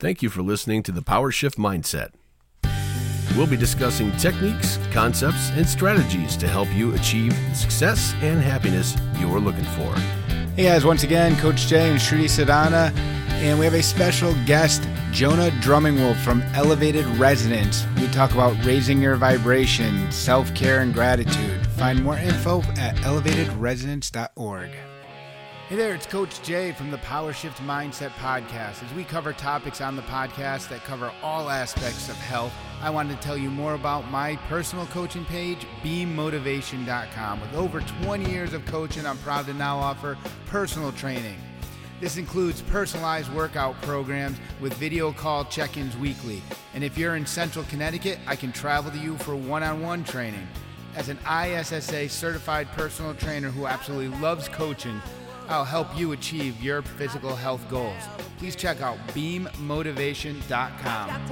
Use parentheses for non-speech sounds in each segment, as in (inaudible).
Thank you for listening to the Power Shift Mindset. We'll be discussing techniques, concepts, and strategies to help you achieve the success and happiness you're looking for. Hey guys, once again, Coach Jay and Shruti Sadana, and we have a special guest, Jonah Drumming Wolf from Elevated Resonance. We talk about raising your vibration, self care, and gratitude. Find more info at elevatedresonance.org. Hey there, it's Coach Jay from the Power Shift Mindset Podcast. As we cover topics on the podcast that cover all aspects of health, I wanted to tell you more about my personal coaching page, beammotivation.com. With over 20 years of coaching, I'm proud to now offer personal training. This includes personalized workout programs with video call check ins weekly. And if you're in central Connecticut, I can travel to you for one on one training. As an ISSA certified personal trainer who absolutely loves coaching, I'll help you achieve your physical health goals. Please check out beammotivation.com.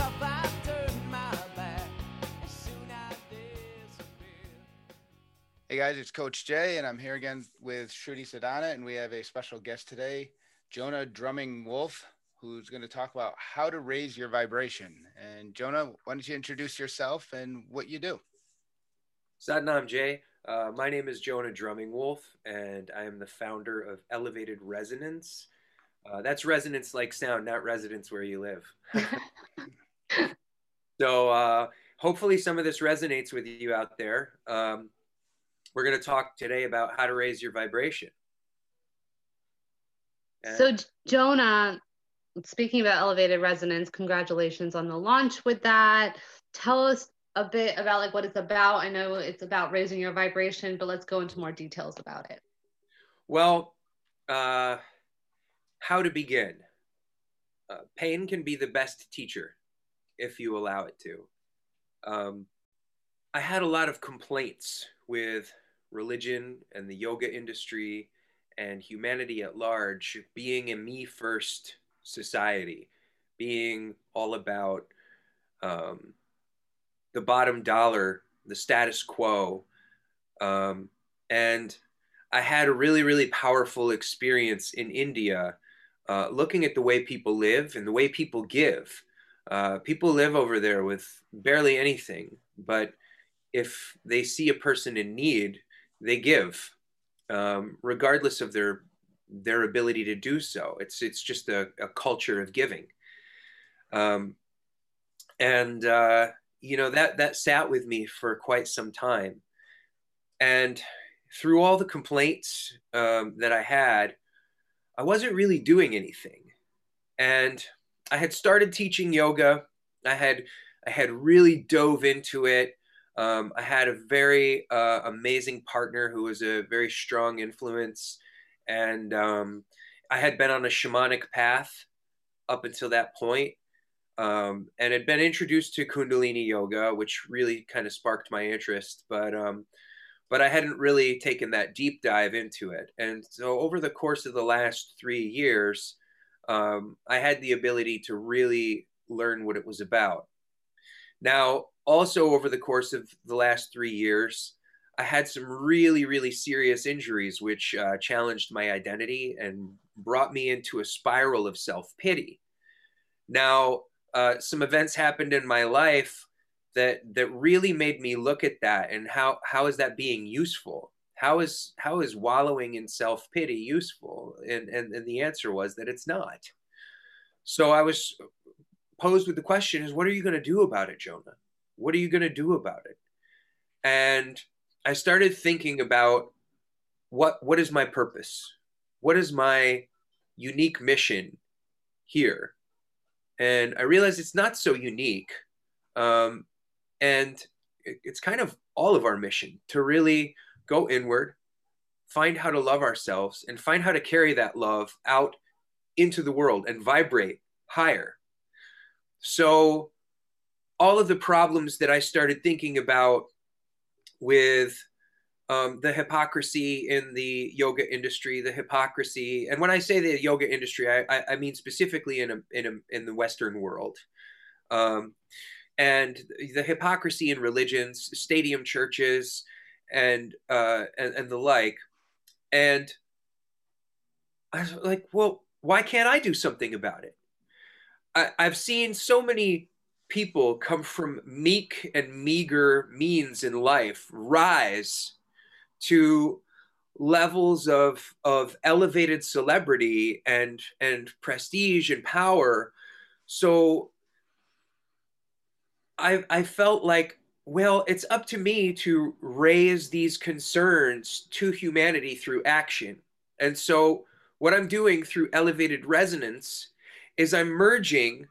Hey guys, it's Coach Jay, and I'm here again with Shruti Sadana, and we have a special guest today, Jonah Drumming Wolf, who's going to talk about how to raise your vibration. And Jonah, why don't you introduce yourself and what you do? Satnam Jay. Uh, my name is Jonah Drumming Wolf, and I am the founder of Elevated Resonance. Uh, that's resonance like sound, not residence where you live. (laughs) so uh, hopefully some of this resonates with you out there. Um, we're going to talk today about how to raise your vibration. And so, Jonah, speaking about elevated resonance, congratulations on the launch with that. Tell us a bit about like what it's about. I know it's about raising your vibration, but let's go into more details about it. Well, uh, how to begin? Uh, pain can be the best teacher if you allow it to. Um, I had a lot of complaints with religion and the yoga industry and humanity at large being a me first society, being all about um, the bottom dollar, the status quo. Um, and I had a really, really powerful experience in India uh, looking at the way people live and the way people give. Uh, people live over there with barely anything, but if they see a person in need, they give, um, regardless of their their ability to do so. It's it's just a, a culture of giving, um, and uh, you know that that sat with me for quite some time. And through all the complaints um, that i had i wasn't really doing anything. And i had started teaching yoga. I had i had really dove into it. Um, i had a very uh, amazing partner who was a very strong influence. And um, i had been on a shamanic path up until that point um, and had been introduced to Kundalini yoga, which really kind of sparked my interest. But um, but I hadn't really taken that deep dive into it. And so over the course of the last three years, um, I had the ability to really learn what it was about. Now, also over the course of the last three years, I had some really, really serious injuries, which uh, challenged my identity and brought me into a spiral of self pity. Now, uh, some events happened in my life that that really made me look at that and how how is that being useful? How is how is wallowing in self-pity useful? And, and and the answer was that it's not. So i was posed with the question is what are you going to do about it jonah? What are you going to do about it? And i started thinking about what what is my purpose? What is my unique mission here and I realized it's not so unique. Um, and it, it's kind of all of our mission to really go inward, find how to love ourselves, and find how to carry that love out into the world and vibrate higher. So, all of the problems that I started thinking about with um, the hypocrisy in the yoga industry, the hypocrisy, and when I say the yoga industry, I, I, I mean specifically in a, in a, in the Western world, um, and the hypocrisy in religions, stadium churches, and uh, and, and the like, and I was like, well, why can't I do something about it? I, I've seen so many people come from meek and meager means in life rise to levels of of elevated celebrity and and prestige and power. So i i felt like well it's up to me to raise these concerns to humanity through action. And so what i'm doing through elevated resonance is i'm merging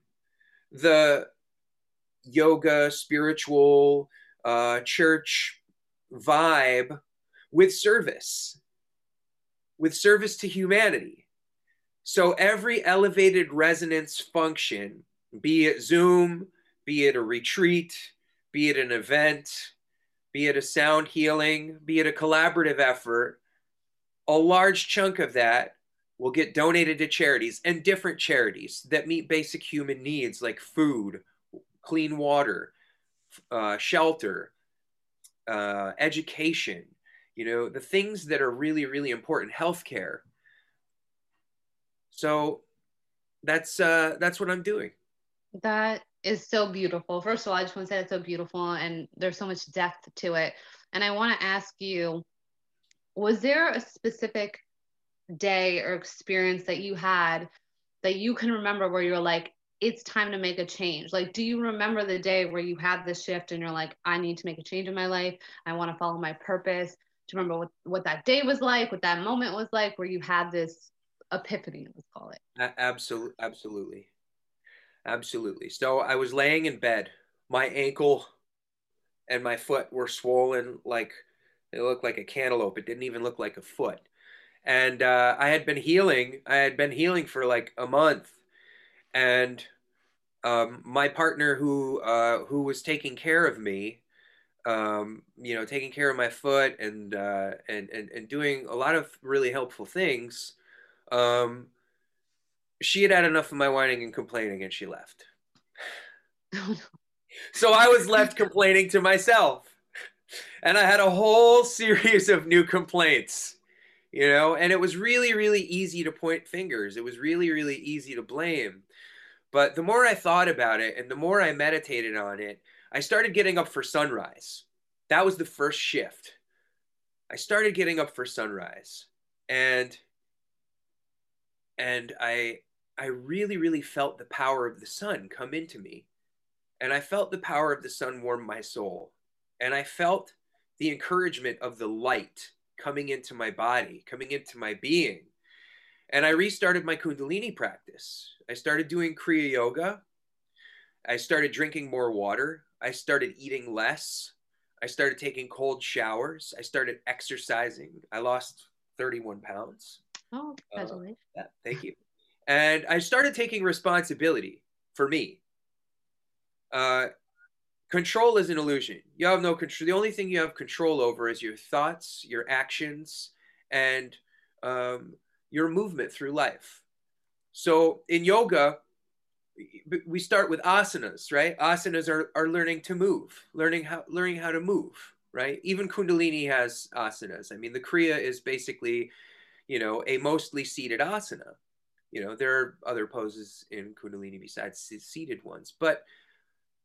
the yoga spiritual uh, church vibe with service, with service to humanity. So every elevated resonance function, be it Zoom, be it a retreat, be it an event, be it a sound healing, be it a collaborative effort, a large chunk of that will get donated to charities and different charities that meet basic human needs like food, clean water, uh, shelter, uh, education, you know, the things that are really, really important, healthcare. So that's uh, that's what I'm doing. That is so beautiful. First of all, I just want to say it's so beautiful, and there's so much depth to it. And I want to ask you, was there a specific day or experience that you had that you can remember where you're like, it's time to make a change. Like, do you remember the day where you had this shift and you're like, I need to make a change in my life. I want to follow my purpose you remember what, what that day was like, what that moment was like, where you had this epiphany, let's call it? Absolutely, absolutely, absolutely. So I was laying in bed. My ankle and my foot were swollen like it looked like a cantaloupe. It didn't even look like a foot. And uh, I had been healing. I had been healing for like a month, and um, my partner who uh, who was taking care of me um, you know, taking care of my foot and, uh, and, and, and doing a lot of really helpful things. Um, she had had enough of my whining and complaining and she left. Oh, (laughs) so I was left complaining to myself. And I had a whole series of new complaints, you know, and it was really, really easy to point fingers. It was really, really easy to blame. But the more I thought about it and the more I meditated on it, I started getting up for sunrise. That was the first shift. I started getting up for sunrise and and I I really really felt the power of the sun come into me. And I felt the power of the sun warm my soul. And I felt the encouragement of the light coming into my body, coming into my being. And I restarted my Kundalini practice. I started doing Kriya Yoga. I started drinking more water. I started eating less. I started taking cold showers. I started exercising. I lost 31 pounds. Oh, congratulations. Uh, yeah, thank you. And I started taking responsibility for me. Uh, control is an illusion. You have no control. The only thing you have control over is your thoughts, your actions, and um, your movement through life. So in yoga, we start with asanas, right? Asanas are, are learning to move, learning how learning how to move, right? Even Kundalini has asanas. I mean, the Kriya is basically, you know, a mostly seated asana. You know, there are other poses in Kundalini besides seated ones, but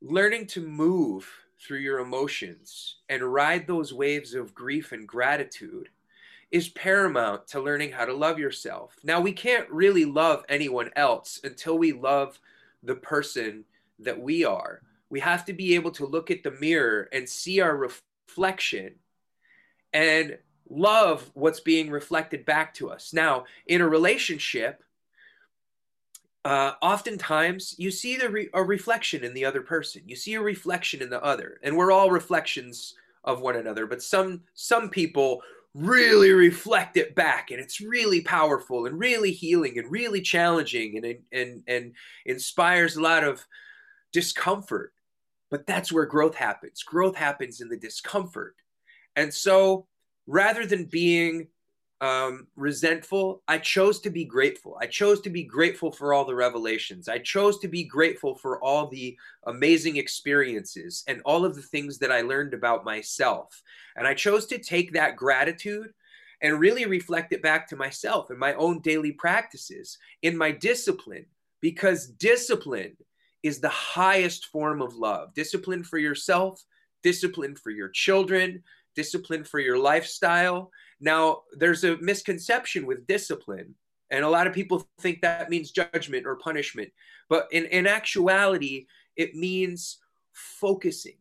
learning to move through your emotions and ride those waves of grief and gratitude is paramount to learning how to love yourself. Now, we can't really love anyone else until we love the person that we are. We have to be able to look at the mirror and see our reflection and love what's being reflected back to us. Now, in a relationship, uh, oftentimes you see the re- a reflection in the other person. You see a reflection in the other, and we're all reflections of one another. But some some people really reflect it back and it's really powerful and really healing and really challenging and and and inspires a lot of discomfort. But that's where growth happens. Growth happens in the discomfort. And so rather than being um, resentful. I chose to be grateful. I chose to be grateful for all the revelations. I chose to be grateful for all the amazing experiences and all of the things that I learned about myself. And I chose to take that gratitude and really reflect it back to myself in my own daily practices, in my discipline, because discipline is the highest form of love discipline for yourself, discipline for your children, discipline for your lifestyle. Now, there's a misconception with discipline, and a lot of people think that means judgment or punishment. But in, in actuality, it means focusing,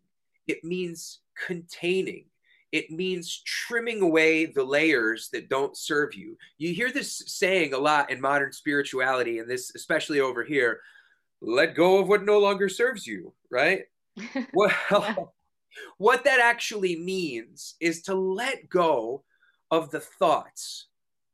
it means containing, it means trimming away the layers that don't serve you. You hear this saying a lot in modern spirituality, and this, especially over here let go of what no longer serves you, right? (laughs) well, (laughs) what that actually means is to let go of the thoughts,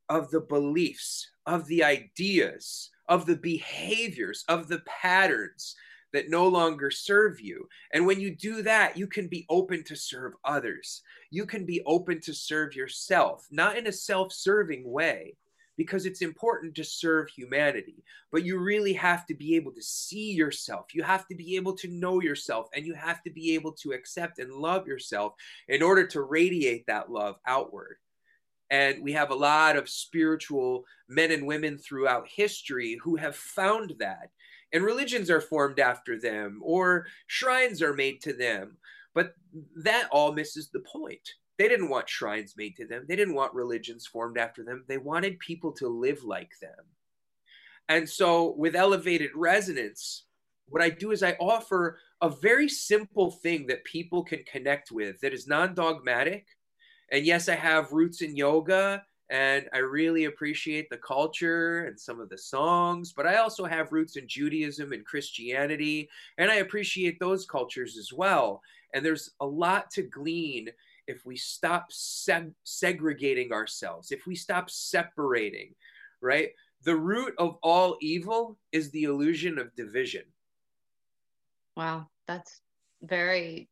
of the beliefs, of the ideas, of the behaviors, of the patterns that no longer serve you. And when you do that, you can be open to serve others. You can be open to serve yourself, not in a self serving way, because it's important to serve humanity. But you really have to be able to see yourself. You have to be able to know yourself, and you have to be able to accept and love yourself in order to radiate that love outward. And we have a lot of spiritual men and women throughout history who have found that. And religions are formed after them, or shrines are made to them. But that all misses the point. They didn't want shrines made to them, they didn't want religions formed after them. They wanted people to live like them. And so, with elevated resonance, what I do is I offer a very simple thing that people can connect with that is non dogmatic and yes, I have roots in yoga and I really appreciate the culture and some of the songs, but I also have roots in Judaism and Christianity, and I appreciate those cultures as well. And there's a lot to glean if we stop seg- segregating ourselves, if we stop separating, right? The root of all evil is the illusion of division. Wow, that's very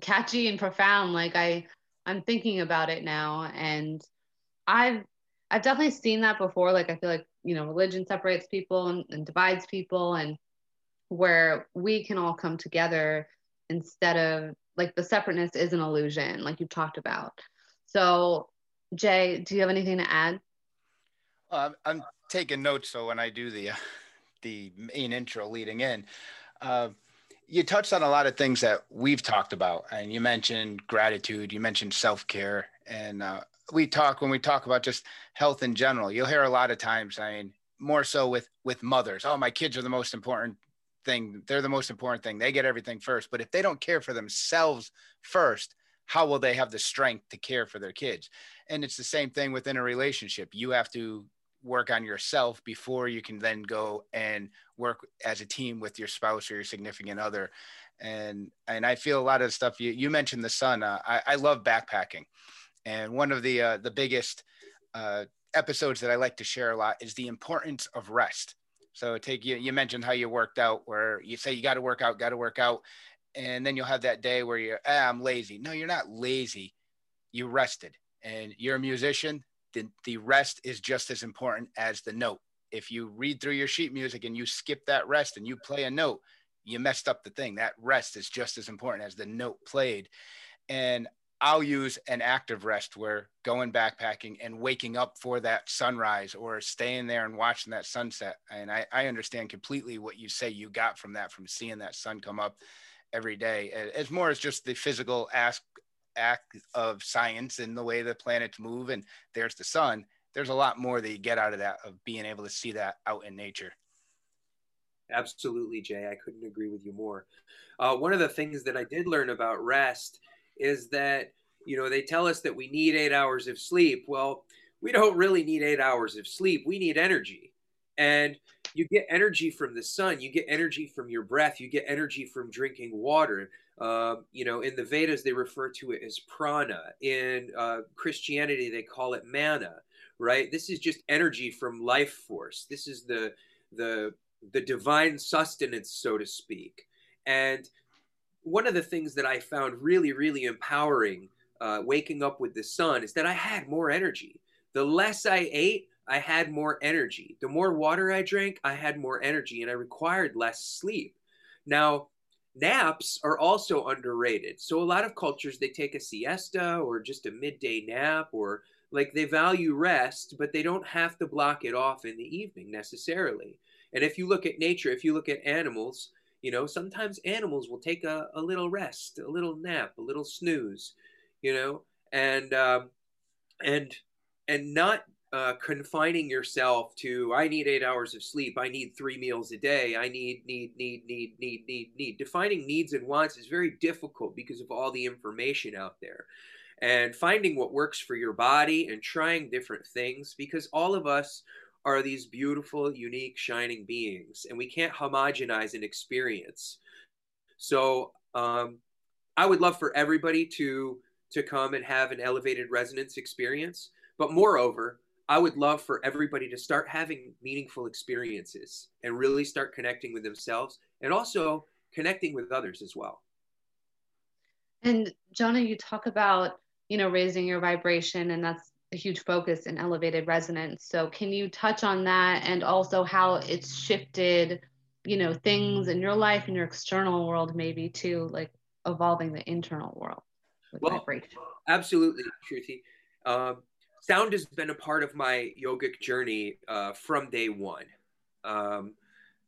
catchy and profound. Like I I'm thinking about it now and I've I've definitely seen that before. Like I feel like, you know, religion separates people and, and divides people and where we can all come together instead of like the separateness is an illusion, like you talked about. So Jay, do you have anything to add? I'm taking notes so when I do the uh, the main intro leading in, uh, you touched on a lot of things that we've talked about, and you mentioned gratitude, you mentioned self care, and uh, we talk when we talk about just health in general. You'll hear a lot of times, I mean, more so with with mothers. Oh, my kids are the most important thing. They're the most important thing. They get everything first. But if they don't care for themselves first, how will they have the strength to care for their kids? And it's the same thing within a relationship. You have to work on yourself before you can then go and work as a team with your spouse or your significant other. And and i feel a lot of stuff you, you mentioned the sun uh, I, I love backpacking. And one of the uh, the biggest uh, episodes that i like to share a lot is the importance of rest. So take you you mentioned how you worked out where you say you got to work out got to work out and then you'll have that day where you're ah, i'm lazy. No you're not lazy. You rested. And you're a musician the, the rest is just as important as the note. If you read through your sheet music and you skip that rest and you play a note, you messed up the thing. That rest is just as important as the note played. And I'll use an active rest where going backpacking and waking up for that sunrise or staying there and watching that sunset. And I, I understand completely what you say you got from that, from seeing that sun come up every day. As more as just the physical ask, act of science and the way the planets move and there's the sun there's a lot more that you get out of that of being able to see that out in nature. Absolutely jay. I couldn't agree with you more. Uh, one of the things that i did learn about rest is that you know they tell us that we need eight hours of sleep. Well we don't really need eight hours of sleep. We need energy. And you get energy from the sun. You get energy from your breath. You get energy from drinking water um, you know, in the Vedas, they refer to it as prana. In uh, Christianity, they call it manna. Right? This is just energy from life force. This is the the the divine sustenance, so to speak. And one of the things that I found really, really empowering uh, waking up with the sun is that I had more energy. The less I ate, I had more energy. The more water I drank, I had more energy, and I required less sleep. Now, naps are also underrated. So a lot of cultures they take a siesta or just a midday nap or like they value rest, but they don't have to block it off in the evening necessarily. And if you look at nature, if you look at animals, you know, sometimes animals will take a, a little rest, a little nap, a little snooze, you know, and um, and and not uh, confining yourself to I need eight hours of sleep, I need three meals a day, I need need need need need need need. Defining needs and wants is very difficult because of all the information out there, and finding what works for your body and trying different things because all of us are these beautiful, unique, shining beings, and we can't homogenize an experience. So um, I would love for everybody to to come and have an elevated resonance experience, but moreover I would love for everybody to start having meaningful experiences and really start connecting with themselves and also connecting with others as well. And Jonah, you talk about, you know, raising your vibration and that's a huge focus in elevated resonance. So can you touch on that and also how it's shifted, you know, things in your life and your external world maybe to like evolving the internal world with well, vibration? Absolutely, Shruti. Um, sound has been a part of my yogic journey uh, from day one. Um,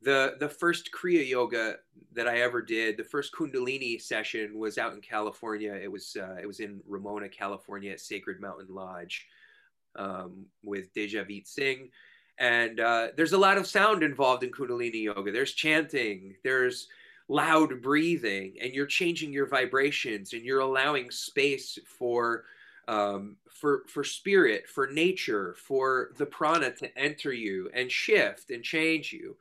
the the first Kriya yoga that I ever did, the first Kundalini session was out in California. It was uh, it was in Ramona, California, at Sacred Mountain Lodge, um, with Dejavit Singh. And uh, there's a lot of sound involved in Kundalini yoga. There's chanting. There's loud breathing, and you're changing your vibrations, and you're allowing space for um, for for spirit, for nature, for the prana to enter you and shift and change you,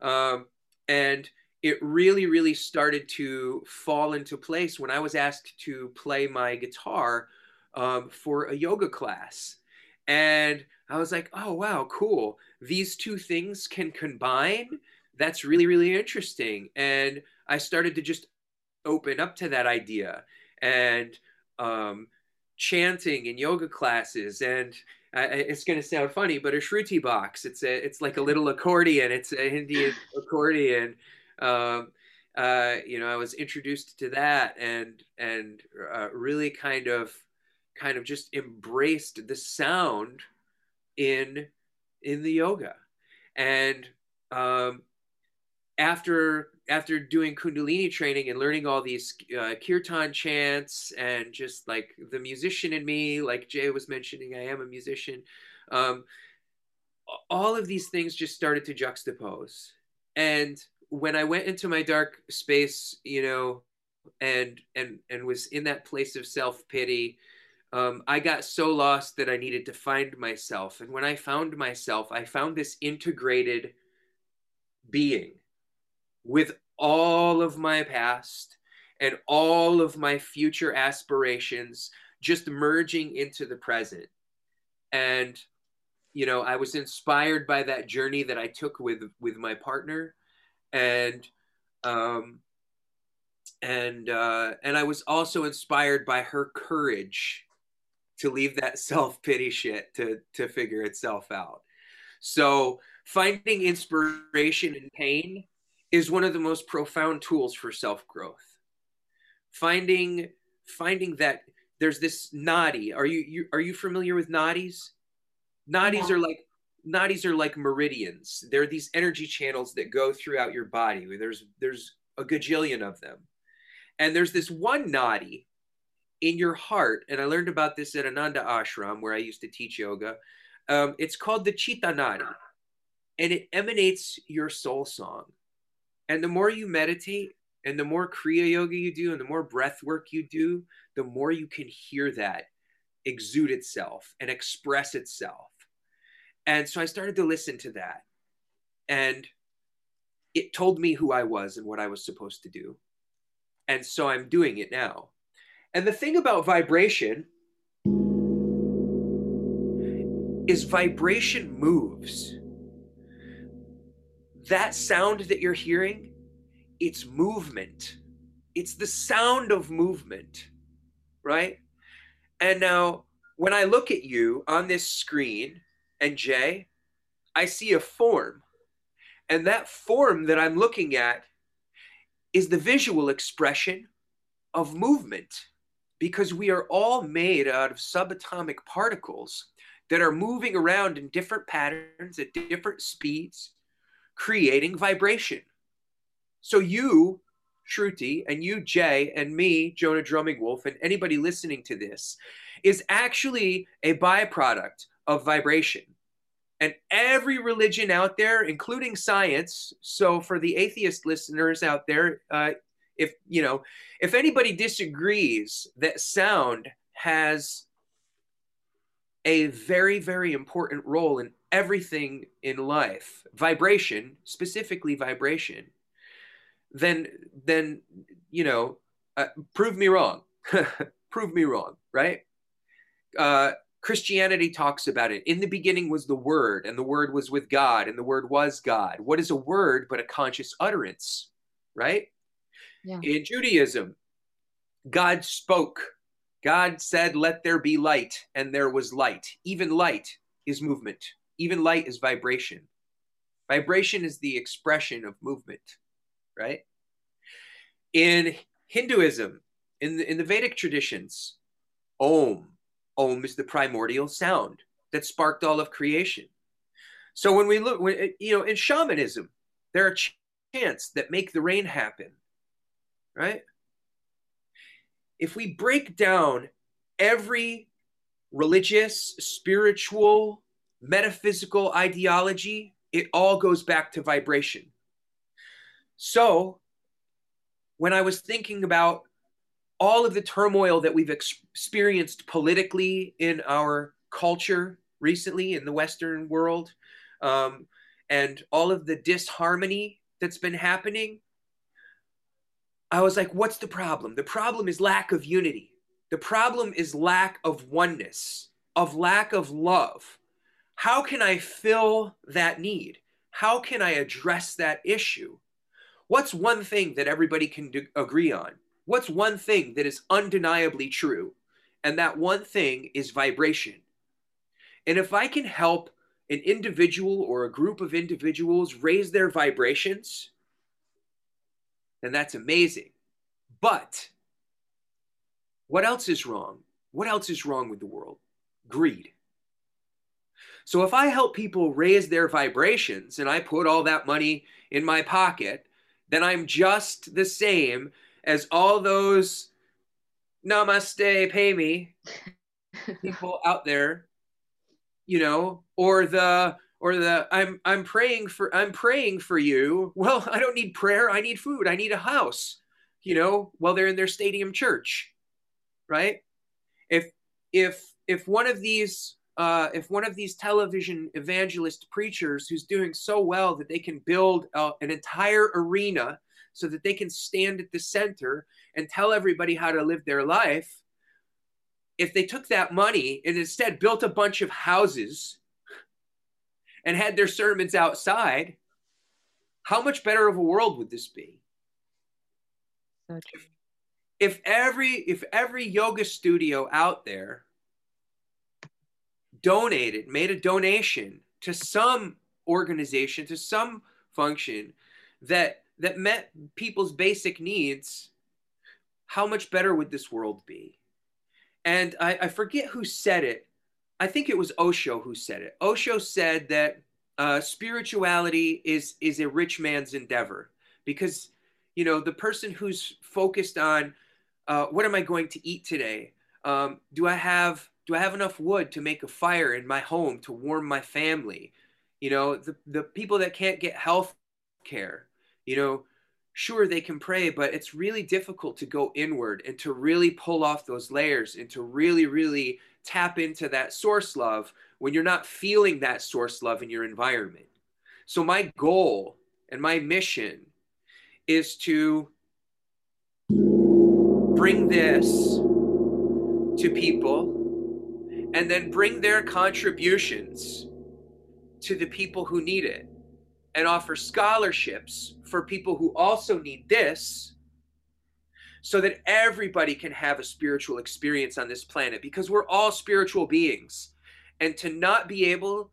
um, and it really really started to fall into place when I was asked to play my guitar um, for a yoga class, and I was like, oh wow, cool. These two things can combine. That's really really interesting, and I started to just open up to that idea and um, chanting and yoga classes and uh, it's going to sound funny, but a shruti box. It's a, it's like a little accordion. It's an Indian (laughs) accordion. Um, uh, you know, I was introduced to that and and uh, really kind of kind of just embraced the sound in in the yoga, and um, after after doing kundalini training and learning all these uh, kirtan chants and just like the musician in me like jay was mentioning i am a musician um, all of these things just started to juxtapose. And when i went into my dark space you know and and and was in that place of self-pity um, i got so lost that i needed to find myself. And when i found myself i found this integrated being with all of my past and all of my future aspirations just merging into the present. And you know, I was inspired by that journey that I took with with my partner and um and uh and I was also inspired by her courage to leave that (laughs) self-pity shit to to figure itself out. So finding inspiration in pain is one of the most profound tools for self-growth. Finding finding that there's this nadi are you, you are you familiar with nadis nadis yeah. are like nadis are like meridians. They're these energy channels that go throughout your body. There's there's a gajillion of them. And there's this one nadi in your heart and i learned about this at ananda ashram where i used to teach yoga. Um, it's called the chitta nadi and it emanates your soul song and the more you meditate and the more Kriya yoga you do and the more breath work you do, the more you can hear that exude itself and express itself. And so I started to listen to that. And it told me who I was and what I was supposed to do. And so I'm doing it now. And the thing about vibration is vibration moves that sound that you're hearing, it's movement. It's the sound of movement, right? And now, when I look at you on this screen and Jay, I see a form. And that form that I'm looking at is the visual expression of movement because we are all made out of subatomic particles that are moving around in different patterns at different speeds creating vibration. So you, Shruti, and you, Jay, and me, Jonah Drumming Wolf, and anybody listening to this, is actually a byproduct of vibration. And every religion out there, including science, so for the atheist listeners out there, uh, if you know, if anybody disagrees that sound has a very, very important role in everything in life, vibration, specifically vibration, then then you know, uh, prove me wrong. (laughs) prove me wrong, right? Uh, Christianity talks about it. In the beginning was the Word, and the Word was with God, and the Word was God. What is a word but a conscious utterance, right? Yeah. In Judaism, God spoke. God said, Let there be light, and there was light. Even light is movement, even light is vibration. Vibration is the expression of movement, right? In Hinduism, in the, in the Vedic traditions, Om, Om is the primordial sound that sparked all of creation. So when we look, when, you know, in shamanism, there are chants that make the rain happen, right? If we break down every religious, spiritual, metaphysical ideology, it all goes back to vibration. So when I was thinking about all of the turmoil that we've experienced politically in our culture recently in the Western world, um, and all of the disharmony that's been happening, I was like, what's the problem? The problem is lack of unity. The problem is lack of oneness, of lack of love. How can I fill that need? How can I address that issue? What's one thing that everybody can agree on? what's one thing that is undeniably true? And that one thing is vibration. And if I can help an individual or a group of individuals raise their vibrations, then that's amazing. But what else is wrong? What else is wrong with the world? Greed. So if I help people raise their vibrations and I put all that money in my pocket, then I'm just the same as all those namaste pay me (laughs) people out there you know or the or the i'm i'm praying for i'm praying for you. Well (laughs) i don't need prayer. I need food. I need a house you know while they're in their stadium church right? If if if one of these uh, if one of these television evangelist preachers who's doing so well that they can build uh, an entire arena so that they can stand at the center and tell everybody how to live their life. If they took that money and instead built a bunch of houses and had their sermons outside, how much better of a world would this be? If, if every if every yoga studio out there donated, made a donation to some organization, to some function that that met people's basic needs, how much better would this world be? And I, I forget who said it. I think it was Osho who said it. Osho said that uh, spirituality is is a rich man's endeavor because you know the person who's focused on uh, what am I going to eat today? Um, do I have do I have enough wood to make a fire in my home to warm my family? You know the the people that can't get health care you know, sure they can pray, but it's really difficult to go inward and to really pull off those layers and to really, really tap into that source love when you're not feeling that source love in your environment. So, my goal and my mission is to bring this to people and then bring their contributions to the people who need it and offer scholarships for people who also need this so that everybody can have a spiritual experience on this planet because we're all spiritual beings. And to not be able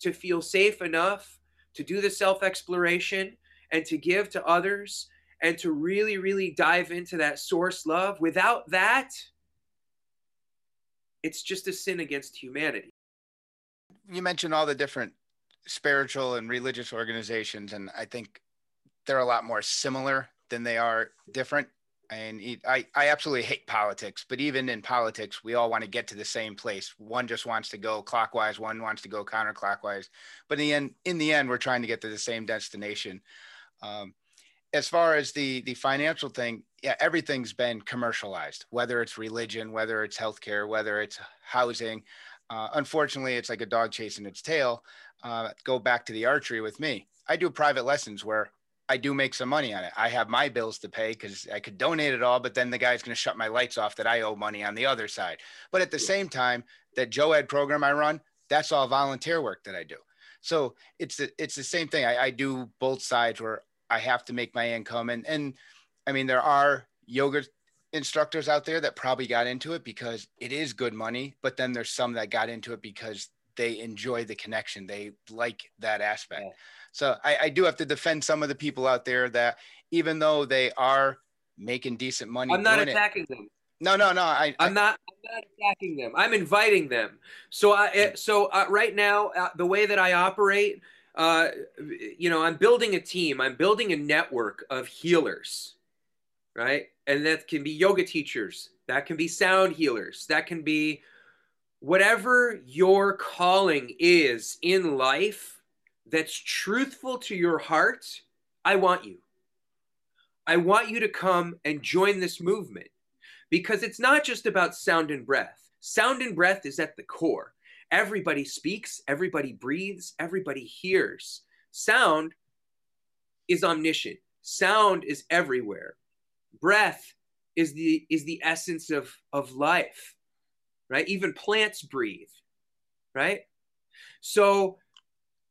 to feel safe enough to do the self exploration and to give to others and to really, really dive into that source love, without that, it's just a sin against humanity. You mentioned all the different spiritual and religious organizations, and I think they're a lot more similar than they are different. And I, I absolutely hate politics, but even in politics, we all want to get to the same place. One just wants to go clockwise, one wants to go counterclockwise. But in the end, in the end, we're trying to get to the same destination. Um, as far as the the financial thing, yeah, everything's been commercialized. Whether it's religion, whether it's healthcare, whether it's housing. Uh, unfortunately, it's like a dog chasing its tail. Uh, go back to the archery with me. I do private lessons where I do make some money on it. I have my bills to pay because I could donate it all, but then the guy's going to shut my lights off that I owe money on the other side. But at the same time, that JOAD program I run, that's all volunteer work that I do. So it's the, it's the same thing. I, I do both sides where I have to make my income. And, and I mean, there are yoga instructors out there that probably got into it because it is good money, but then there's some that got into it because they enjoy the connection. They like that aspect. Yeah. So I, I do have to defend some of the people out there that even though they are making decent money, I'm not attacking it, them. No, no, no. I, I'm not. I'm not attacking them. I'm inviting them. So I. So uh, right now, uh, the way that I operate, uh, you know, I'm building a team. I'm building a network of healers, right? And that can be yoga teachers. That can be sound healers. That can be whatever your calling is in life that's truthful to your heart, I want you. I want you to come and join this movement because it's not just about sound and breath. Sound and breath is at the core. Everybody speaks, everybody breathes, everybody hears. Sound is omniscient. Sound is everywhere. Breath is the is the essence of of life. Right? Even plants breathe. Right? So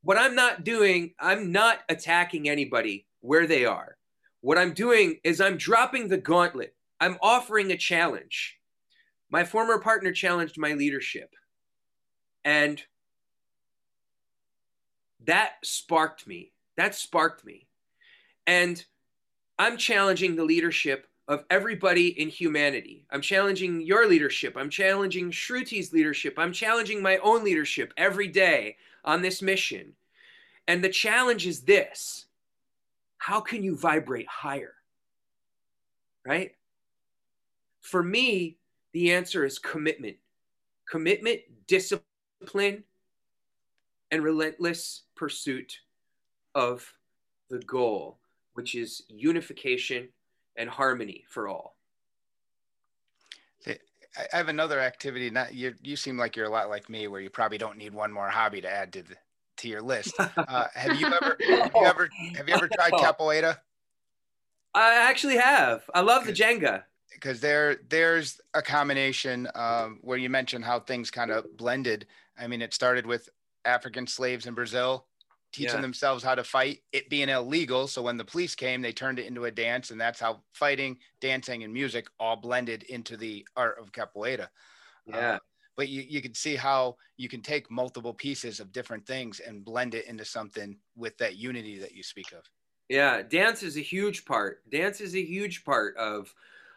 what I'm not doing, I'm not attacking anybody where they are. What I'm doing is I'm dropping the gauntlet. I'm offering a challenge. My former partner challenged my leadership. And that sparked me. That sparked me. And I'm challenging the leadership of everybody in humanity. I'm challenging your leadership. I'm challenging Shruti's leadership. I'm challenging my own leadership every day on this mission. And the challenge is this how can you vibrate higher? Right? For me, the answer is commitment. Commitment, discipline, and relentless pursuit of the goal, which is unification and harmony for all. I have another activity. Not you. You seem like you're a lot like me, where you probably don't need one more hobby to add to the to your list. (laughs) Uh, have you ever (laughs) have you ever have you ever tried capoeira? I actually have. I love the ginga because there there's a combination um, where you mentioned how things kind of blended. I mean, it started with African slaves in Brazil teaching yeah. themselves how to fight, it being illegal. So when the police came, they turned it into a dance, and that's how fighting, dancing, and music all blended into the art of capoeira. Yeah. Uh, but you, you can see how you can take multiple pieces of different things and blend it into something with that unity that you speak of. Yeah, dance is a huge part. Dance is a huge part of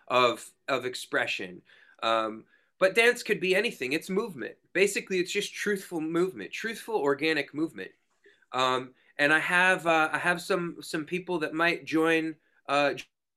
of of expression. Um, but dance could be anything. It's movement. Basically, it's just truthful movement, truthful organic movement. Um, and I have uh, I have some some people that might join uh,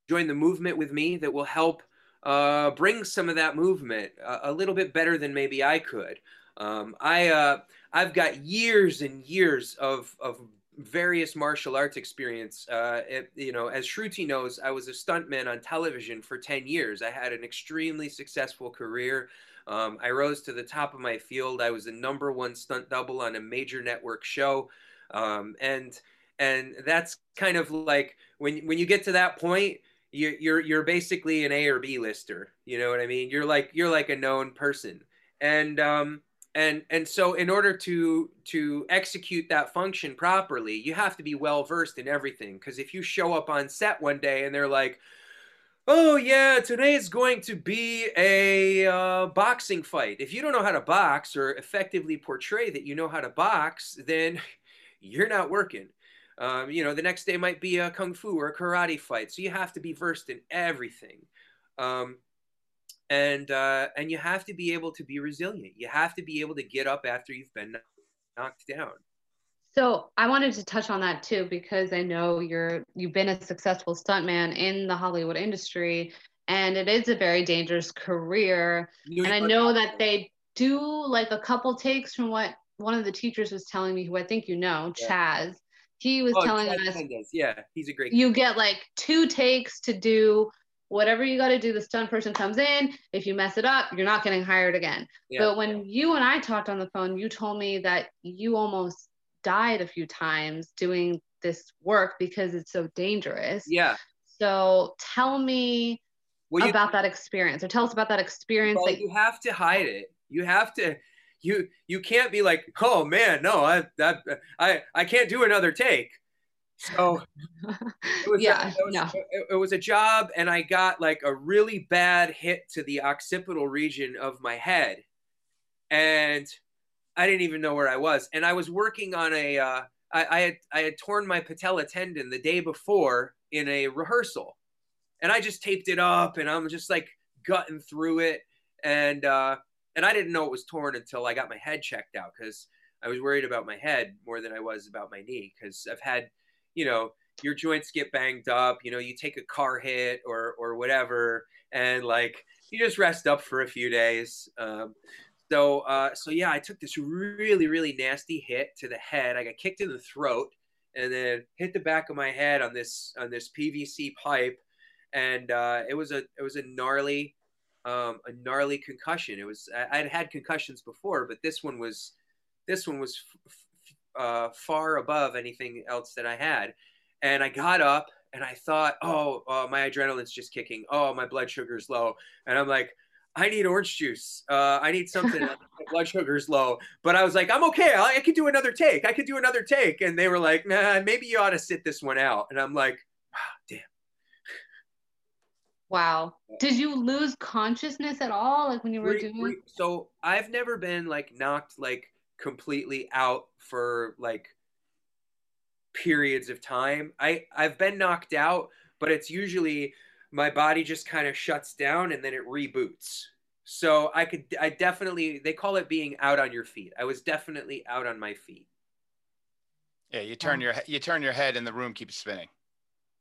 join the movement with me that will help uh, bring some of that movement a, a, little bit better than maybe I could. Um, I uh, I've got years and years of of various martial arts experience. Uh, it, you know, as Shruti knows, I was a stuntman on television for ten years. I had an extremely successful career. Um, I rose to the top of my field. I was the number one stunt double on a major network show, um, and and that's kind of like when when you get to that point you're you're you're basically an A or B lister. You know what I mean? You're like you're like a known person, and um and and so in order to to execute that function properly, you have to be well versed in everything. Because if you show up on set one day and they're like, "Oh yeah, today is going to be a uh, boxing fight," if you don't know how to box or effectively portray that you know how to box, then (laughs) you're not working. Um, you know, the next day might be a kung fu or a karate fight. So you have to be versed in everything. Um, and uh, and you have to be able to be resilient. You have to be able to get up after you've been knocked down. So I wanted to touch on that too because I know you're you've been a successful stuntman in the Hollywood industry, and it is a very dangerous career. And I know that they do like a couple takes from what one of the teachers was telling me, who I think you know, Yeah. Chaz. He was Oh, telling Chad us Mendez. Yeah, he's a great. you get like two takes to do whatever you got to do. The stunt person comes in. If you mess it up, you're not getting hired again. Yeah. But when you and I talked on the phone, you told me that you almost died a few times doing this work because it's so dangerous. yeah. So tell me Well, you, about that experience, or tell us about that experience. well, that you have to hide it. You have to. You you can't be like, oh man, no, I that I I can't do another take. So it (laughs) was a- yeah, it was, no. it, it was a job, and I got like a really bad hit to the occipital region of my head, and I didn't even know where I was. And I was working on a. Uh, I, I had I had torn my patella tendon the day before in a rehearsal, and I just taped it up, and I'm just like gutting through it, and uh, and I didn't know it was torn until I got my head checked out because I was worried about my head more than I was about my knee because I've had, you know, your joints get banged up, you know, you take a car hit or or whatever, and like you just rest up for a few days. Um, so uh, so yeah, I took this really really nasty hit to the head. I got kicked in the throat and then hit the back of my head on this on this PVC pipe, and uh, it was a it was a gnarly um, a gnarly concussion. It was I, I'd had concussions before, but this one was this one was f- uh, far above anything else that I had. And I got up and I thought, oh, uh, my adrenaline's just kicking. Oh, my blood sugar's low. And I'm like, I need orange juice. Uh, I need something. (laughs) my blood sugar's low. But I was like, I'm okay. I, I could do another take. I could do another take. And they were like, nah, maybe you ought to sit this one out. And I'm like, wow, damn. Wow. Did you lose consciousness at all, like when you were Re- doing? so I've never been like knocked like completely out for like periods of time. I I've been knocked out, but it's usually my body just kind of shuts down and then it reboots. So I could I definitely they call it being out on your feet. I was definitely out on my feet. Yeah, you turn your you turn your head and the room keeps spinning.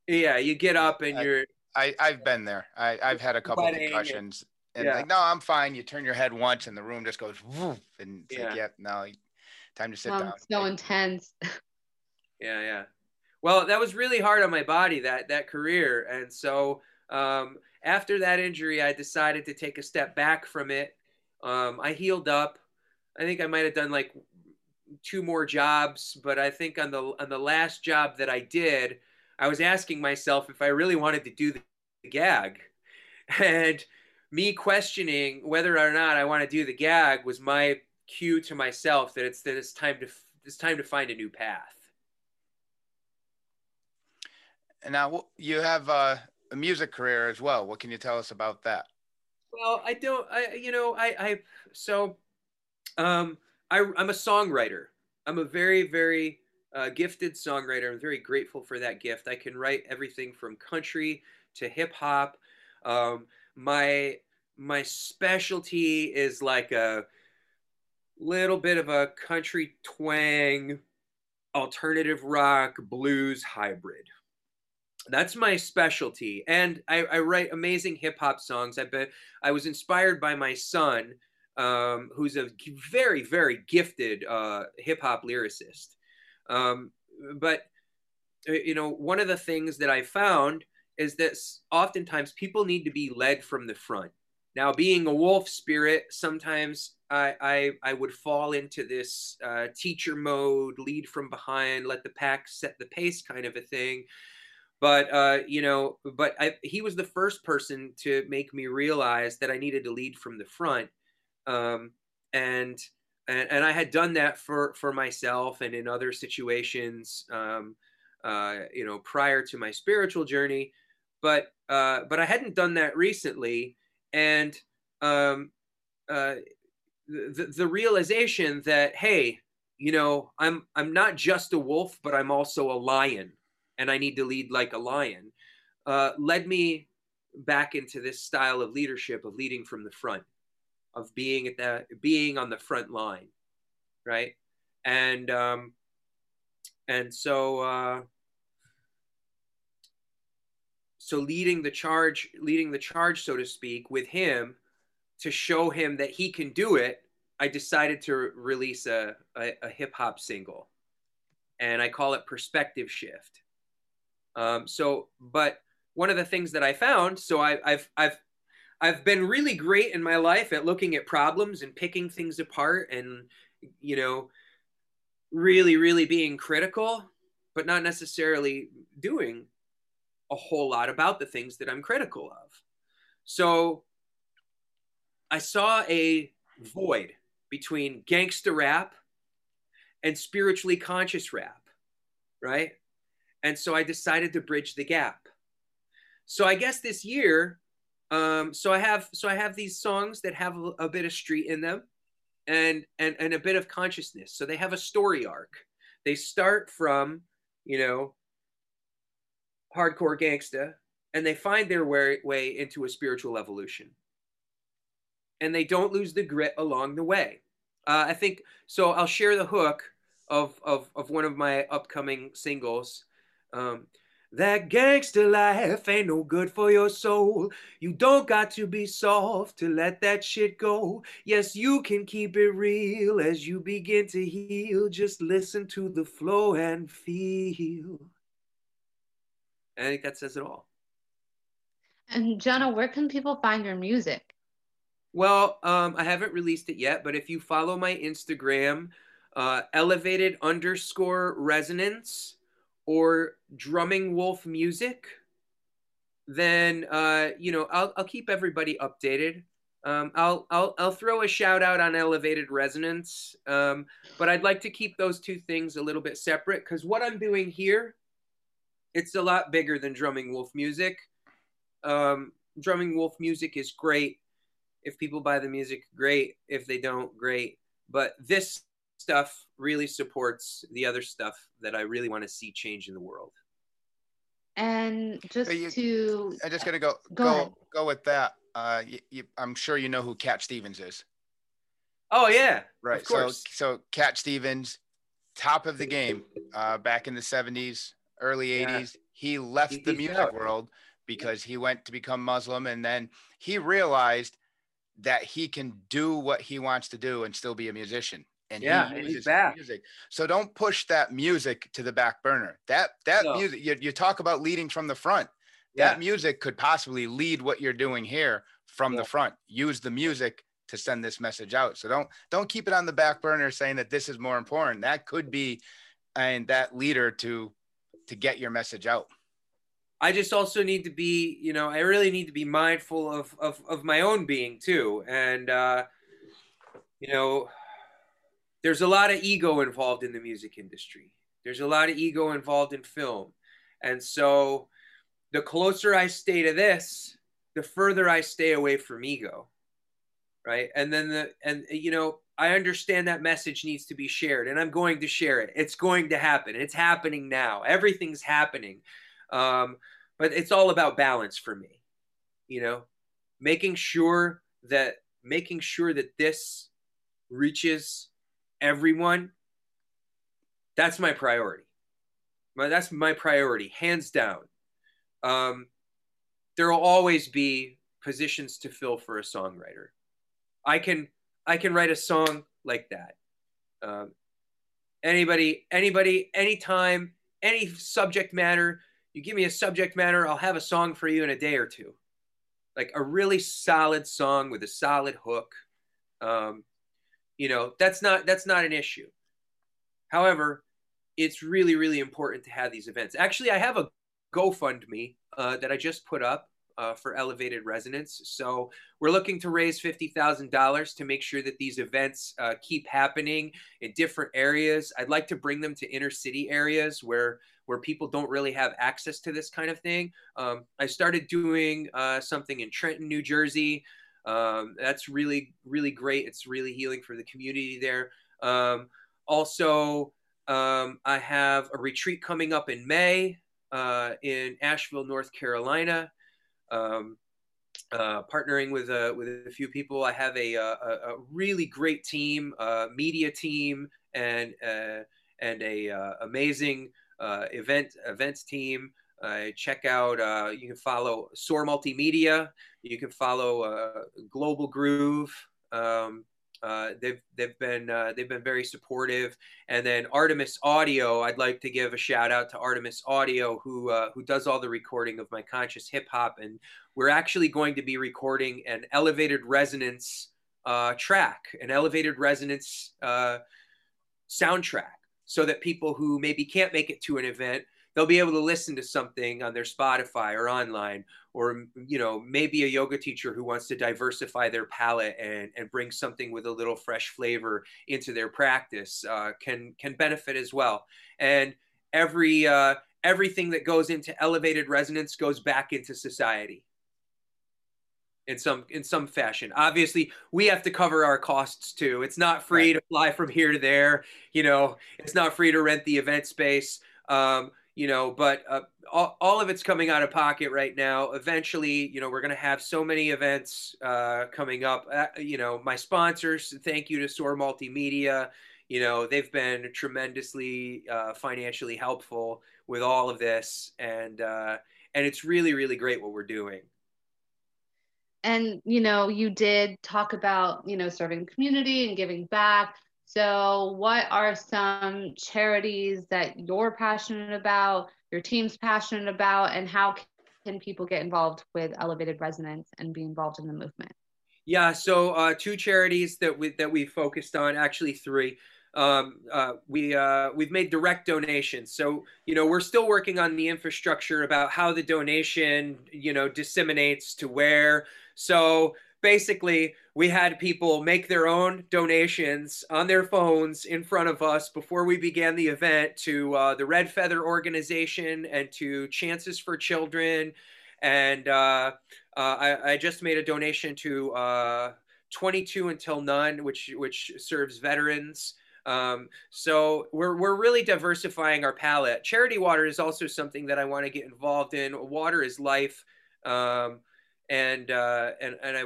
Yeah, you get up and I- you're I I've been there. I I've had a couple Sweating and- concussions, and yeah. like, no, I'm fine. You turn your head once, and the room just goes woof, and it's like, Yeah. yep, no, time to sit Wow, down. it's so intense. (laughs) Yeah, yeah. Well, that was really hard on my body that that career, and so um, after that injury, I decided to take a step back from it. Um, I healed up. I think I might have done like two more jobs, but I think on the on the last job that I did, I was asking myself if I really wanted to do the gag, (laughs) and me questioning whether or not I want to do the gag was my cue to myself that it's that it's time to it's time to find a new path. And now you have uh, a music career as well. What can you tell us about that? Well, I don't. I you know I I so um I I'm a songwriter. I'm a very very uh, gifted songwriter. I'm very grateful for that gift. I can write everything from country to hip hop. Um, my my specialty is like a little bit of a country twang, alternative rock, blues hybrid. That's my specialty. And I, I write amazing hip-hop songs. I bet i was inspired by my son um, who's a very very gifted uh, hip-hop lyricist. Um, but uh, you know one of the things that i found is that oftentimes people need to be led from the front. Now being a wolf spirit sometimes i i, I would fall into this uh, teacher mode lead from behind let the pack set the pace kind of a thing. But uh, you know, but I, he was the first person to make me realize that I needed to lead from the front, um, and, and and I had done that for for myself and in other situations, um, uh, you know, prior to my spiritual journey, but uh, but I hadn't done that recently, and um, uh, the the realization that hey, you know, I'm I'm not just a wolf, but I'm also a lion and I need to lead like a lion, uh, led me back into this style of leadership of leading from the front, of being at the being on the front line, right? And um, and so uh, so leading the charge, leading the charge, so to speak, with him to show him that he can do it. I decided to release a, a, a hip hop single, and I call it Perspective Shift. Um, so, but one of the things that I found, so I, I've I've I've been really great in my life at looking at problems and picking things apart and you know really really being critical but not necessarily doing a whole lot about the things that I'm critical of. So I saw a void between gangster rap and spiritually conscious rap, right? And so I decided to bridge the gap. So I guess this year, um, so I have so I have these songs that have a, a bit of street in them, and and and a bit of consciousness. So they have a story arc. They start from you know hardcore gangsta and they find their way, into a spiritual evolution and they don't lose the grit along the way uh, i think so i'll share the hook of, of, of one of my upcoming singles um, that gangster life ain't no good for your soul. You don't got to be soft to let that shit go. Yes, you can keep it real as you begin to heal. Just listen to the flow and feel. And I think that says it all. And Jonah, where can people find your music? Well, um, I haven't released it yet, but if you follow my Instagram, uh, elevated underscore resonance or drumming wolf music, then uh, you know I'll, I'll keep everybody updated. Um, I'll, I'll I'll throw a shout out on elevated resonance, um, but I'd like to keep those two things a little bit separate because what I'm doing here it's a lot bigger than drumming wolf music. Um, drumming wolf music is great. If people buy the music, great. If they don't, great. But this stuff really supports the other stuff that I really want to see change in the world. And just you, to, I'm just gonna go go go, go with that. Uh, you, you, I'm sure you know who Cat Stevens is. Oh yeah, right. So so Cat Stevens, top of the game, uh, back in the '70s, early yeah. 80s. He left he, the music out. world because he went to become Muslim and then he realized that he can do what he wants to do and still be a musician. And yeah, he uses and music. So don't push that music to the back burner. That that no. music you, you talk about leading from the front. Yeah. That music could possibly lead what you're doing here from yeah. the front. Use the music to send this message out. So don't don't keep it on the back burner saying that this is more important. That could be and that leader to to get your message out. I just also need to be, you know, I really need to be mindful of of, of my own being too, and uh, you know, there's a lot of ego involved in the music industry. There's a lot of ego involved in film, and so the closer I stay to this, the further I stay away from ego, right? And then the and you know, I understand that message needs to be shared, and I'm going to share it. It's going to happen. It's happening now. Everything's happening. Um, but it's all about balance for me, you know, making sure that making sure that this reaches everyone. That's my priority. My, that's my priority, hands down. Um, there will always be positions to fill for a songwriter. I can I can write a song like that. Um, anybody, anybody, anytime, any subject matter, you give me a subject matter, I'll have a song for you in a day or two. Like a really solid song with a solid hook. Um, you know, that's not that's not an issue. However, it's really really important to have these events. Actually, I have a GoFundMe uh, that I just put up uh, for elevated resonance. So we're looking to raise $50,000 to make sure that these events uh, keep happening in different areas. I'd like to bring them to inner city areas where where people don't really have access to this kind of thing. Um, I started doing uh, something in Trenton, New Jersey. Um, that's really, really great. It's really healing for the community there. Um, also, um, I have a retreat coming up in May uh, in Asheville, North Carolina um, uh, partnering with a, with a few people. I have a, a, a really great team, uh, media team, and uh, and a uh, amazing uh, event events team. Uh, check out. Uh, you can follow Soar Multimedia. You can follow uh, Global Groove. Um, uh, they've they've been uh, they've been very supportive, and then Artemis Audio. I'd like to give a shout out to Artemis Audio, who uh, who does all the recording of my conscious hip hop, and we're actually going to be recording an elevated resonance uh, track, an elevated resonance uh, soundtrack, so that people who maybe can't make it to an event they'll be able to listen to something on their Spotify or online, or you know maybe a yoga teacher who wants to diversify their palette and and bring something with a little fresh flavor into their practice uh, can can benefit as well. And every uh, everything that goes into elevated resonance goes back into society in some in some fashion. Obviously, we have to cover our costs too. It's not free right. to fly from here to there. You know, it's not free to rent the event space. Um, you know, but uh, all, all of it's coming out of pocket right now. Eventually, you know, we're going to have so many events uh, coming up. Uh, you know, my sponsors, thank you to Soar Multimedia. You know, they've been tremendously uh, financially helpful with all of this, and uh, and it's really, really great what we're doing. And you know, you did talk about you know serving community and giving back so, what are some charities that you're passionate about, your team's passionate about, and how can people get involved with Elevated Resonance and be involved in the movement? Yeah, so uh, two charities that we that we focused on, actually three. Um, uh, we uh, we've made direct donations. So you know we're still working on the infrastructure about how the donation you know disseminates to where. So basically we had people make their own donations on their phones in front of us before we began the event to uh, the Red Feather organization and to Chances for Children. And uh, uh, I, I, just made a donation to uh, 22 Until None, which, which serves veterans. Um, so we're, we're really diversifying our palette. Charity water is also something that I want to get involved in. Water is life. Um, and uh, and and I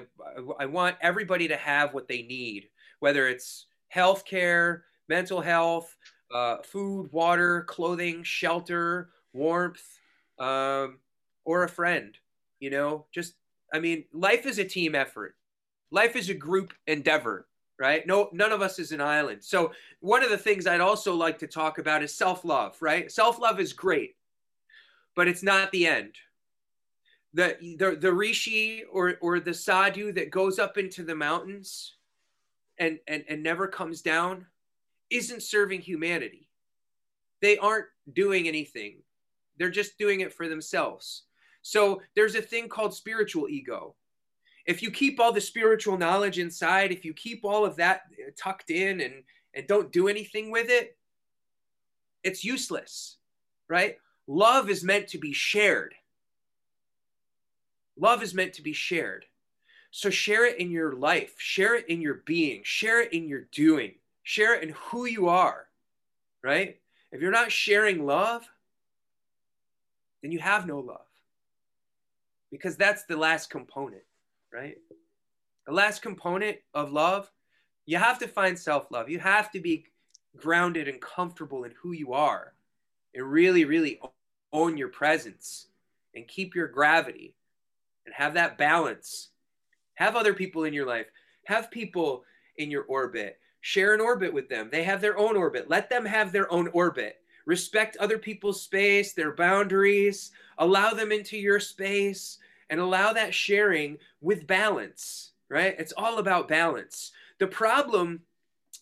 I want everybody to have what they need, whether it's health care, mental health, uh, food, water, clothing, shelter, warmth, um, or a friend. You know, just I mean, life is a team effort. Life is a group endeavor, right? No, none of us is an island. So one of the things I'd also like to talk about is self-love, right? Self-love is great, but it's not the end, the the the rishi or or the sadhu that goes up into the mountains and and and never comes down isn't serving humanity. They aren't doing anything. They're just doing it for themselves. So there's a thing called spiritual ego. If you keep all the spiritual knowledge inside if you keep all of that tucked in and and don't do anything with it it's useless right? Love is meant to be shared Love is meant to be shared. So share it in your life, share it in your being, share it in your doing, share it in who you are, right? If you're not sharing love, then you have no love. Because that's the last component, right? The last component of love, you have to find self love. You have to be grounded and comfortable in who you are and really, really own your presence and keep your gravity and have that balance. Have other people in your life. Have people in your orbit. Share an orbit with them. They have their own orbit. Let them have their own orbit. Respect other people's space, their boundaries. Allow them into your space and allow that sharing with balance, right? It's all about balance. The problem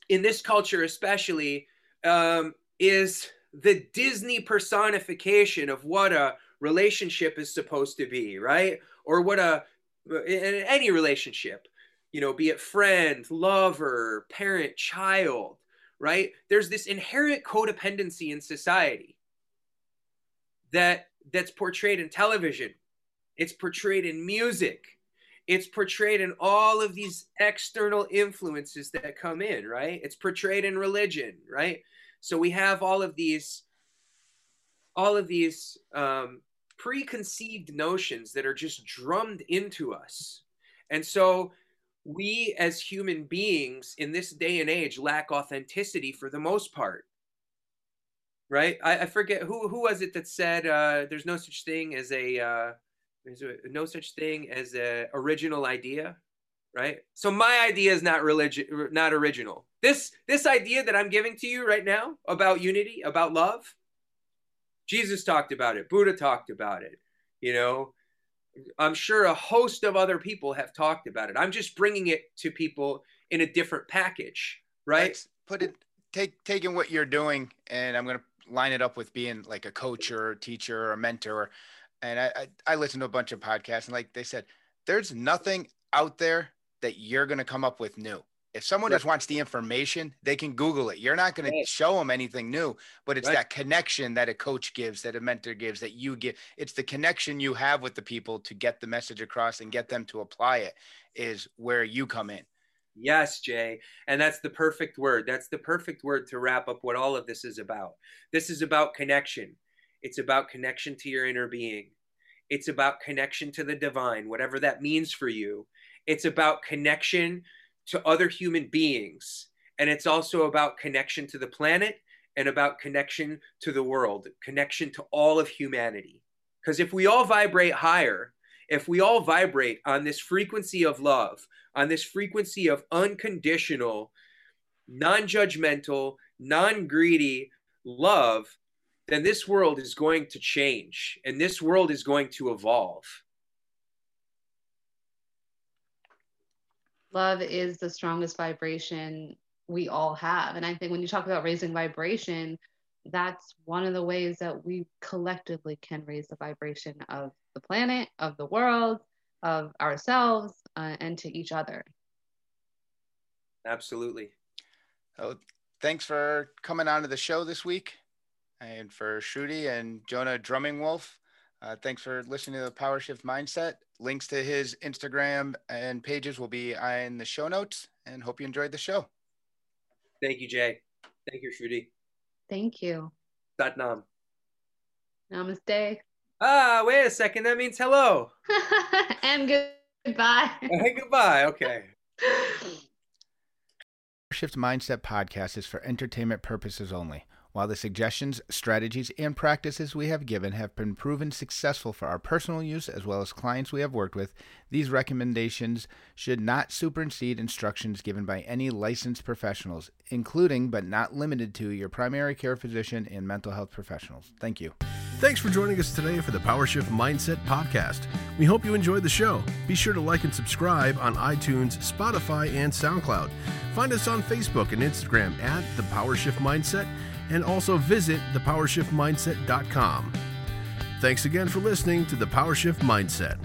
in this culture, especially, um, is the Disney personification of what a relationship is supposed to be, right? Or what a in any relationship you know be it friend lover parent child right? There's this inherent codependency in society that that's portrayed in television. It's portrayed in music. It's portrayed in all of these external influences that come in right? It's portrayed in religion right? So we have all of these all of these um, preconceived notions that are just drummed into us. And so we as human beings in this day and age lack authenticity for the most part. right? I, I forget who who was it that said uh, there's no such thing as a uh, there's a, no such thing as a original idea, right? So my idea is not religion, not original. This this idea that I'm giving to you right now about unity, about love, Jesus talked about it. Buddha talked about it. You know, I'm sure a host of other people have talked about it. I'm just bringing it to people in a different package, right? Let's put it take taking what you're doing, and I'm going to line it up with being like a coach or a teacher or a mentor. And I, I, I listen to a bunch of podcasts, and like they said, there's nothing out there that you're going to come up with new. If someone right. just wants the information, they can Google it. You're not going right. to show them anything new, but it's right. that connection that a coach gives, that a mentor gives, that you give. It's the connection you have with the people to get the message across and get them to apply it is where you come in. Yes, Jay. And that's the perfect word. That's the perfect word to wrap up what all of this is about. This is about connection. It's about connection to your inner being. It's about connection to the divine, whatever that means for you. It's about connection to other human beings. And it's also about connection to the planet and about connection to the world, connection to all of humanity. Because if we all vibrate higher, if we all vibrate on this frequency of love, on this frequency of unconditional, non judgmental, non greedy love, then this world is going to change and this world is going to evolve. Love is the strongest vibration we all have. And I think when you talk about raising vibration, that's one of the ways that we collectively can raise the vibration of the planet, of the world, of ourselves, uh, and to each other. Absolutely. Oh, thanks for coming on to the show this week. And for Shruti and Jonah Drumming Wolf, uh, thanks for listening to the Power Shift Mindset. Links to his Instagram and pages will be in the show notes. And hope you enjoyed the show. Thank you, Jay. Thank you, Shruti. Thank you. Sat Nam. Namaste. Ah, wait a second. That means hello. (laughs) and goodbye. (laughs) and goodbye. Okay. (laughs) Shift Mindset podcast is for entertainment purposes only. While the suggestions, strategies, and practices we have given have been proven successful for our personal use as well as clients we have worked with, these recommendations should not supersede instructions given by any licensed professionals, including but not limited to your primary care physician and mental health professionals. Thank you. Thanks for joining us today for the PowerShift Mindset Podcast. We hope you enjoyed the show. Be sure to like and subscribe on iTunes, Spotify, and SoundCloud. Find us on Facebook and Instagram at the PowerShift Mindset and also visit thepowershiftmindset.com. Thanks again for listening to the PowerShift Mindset.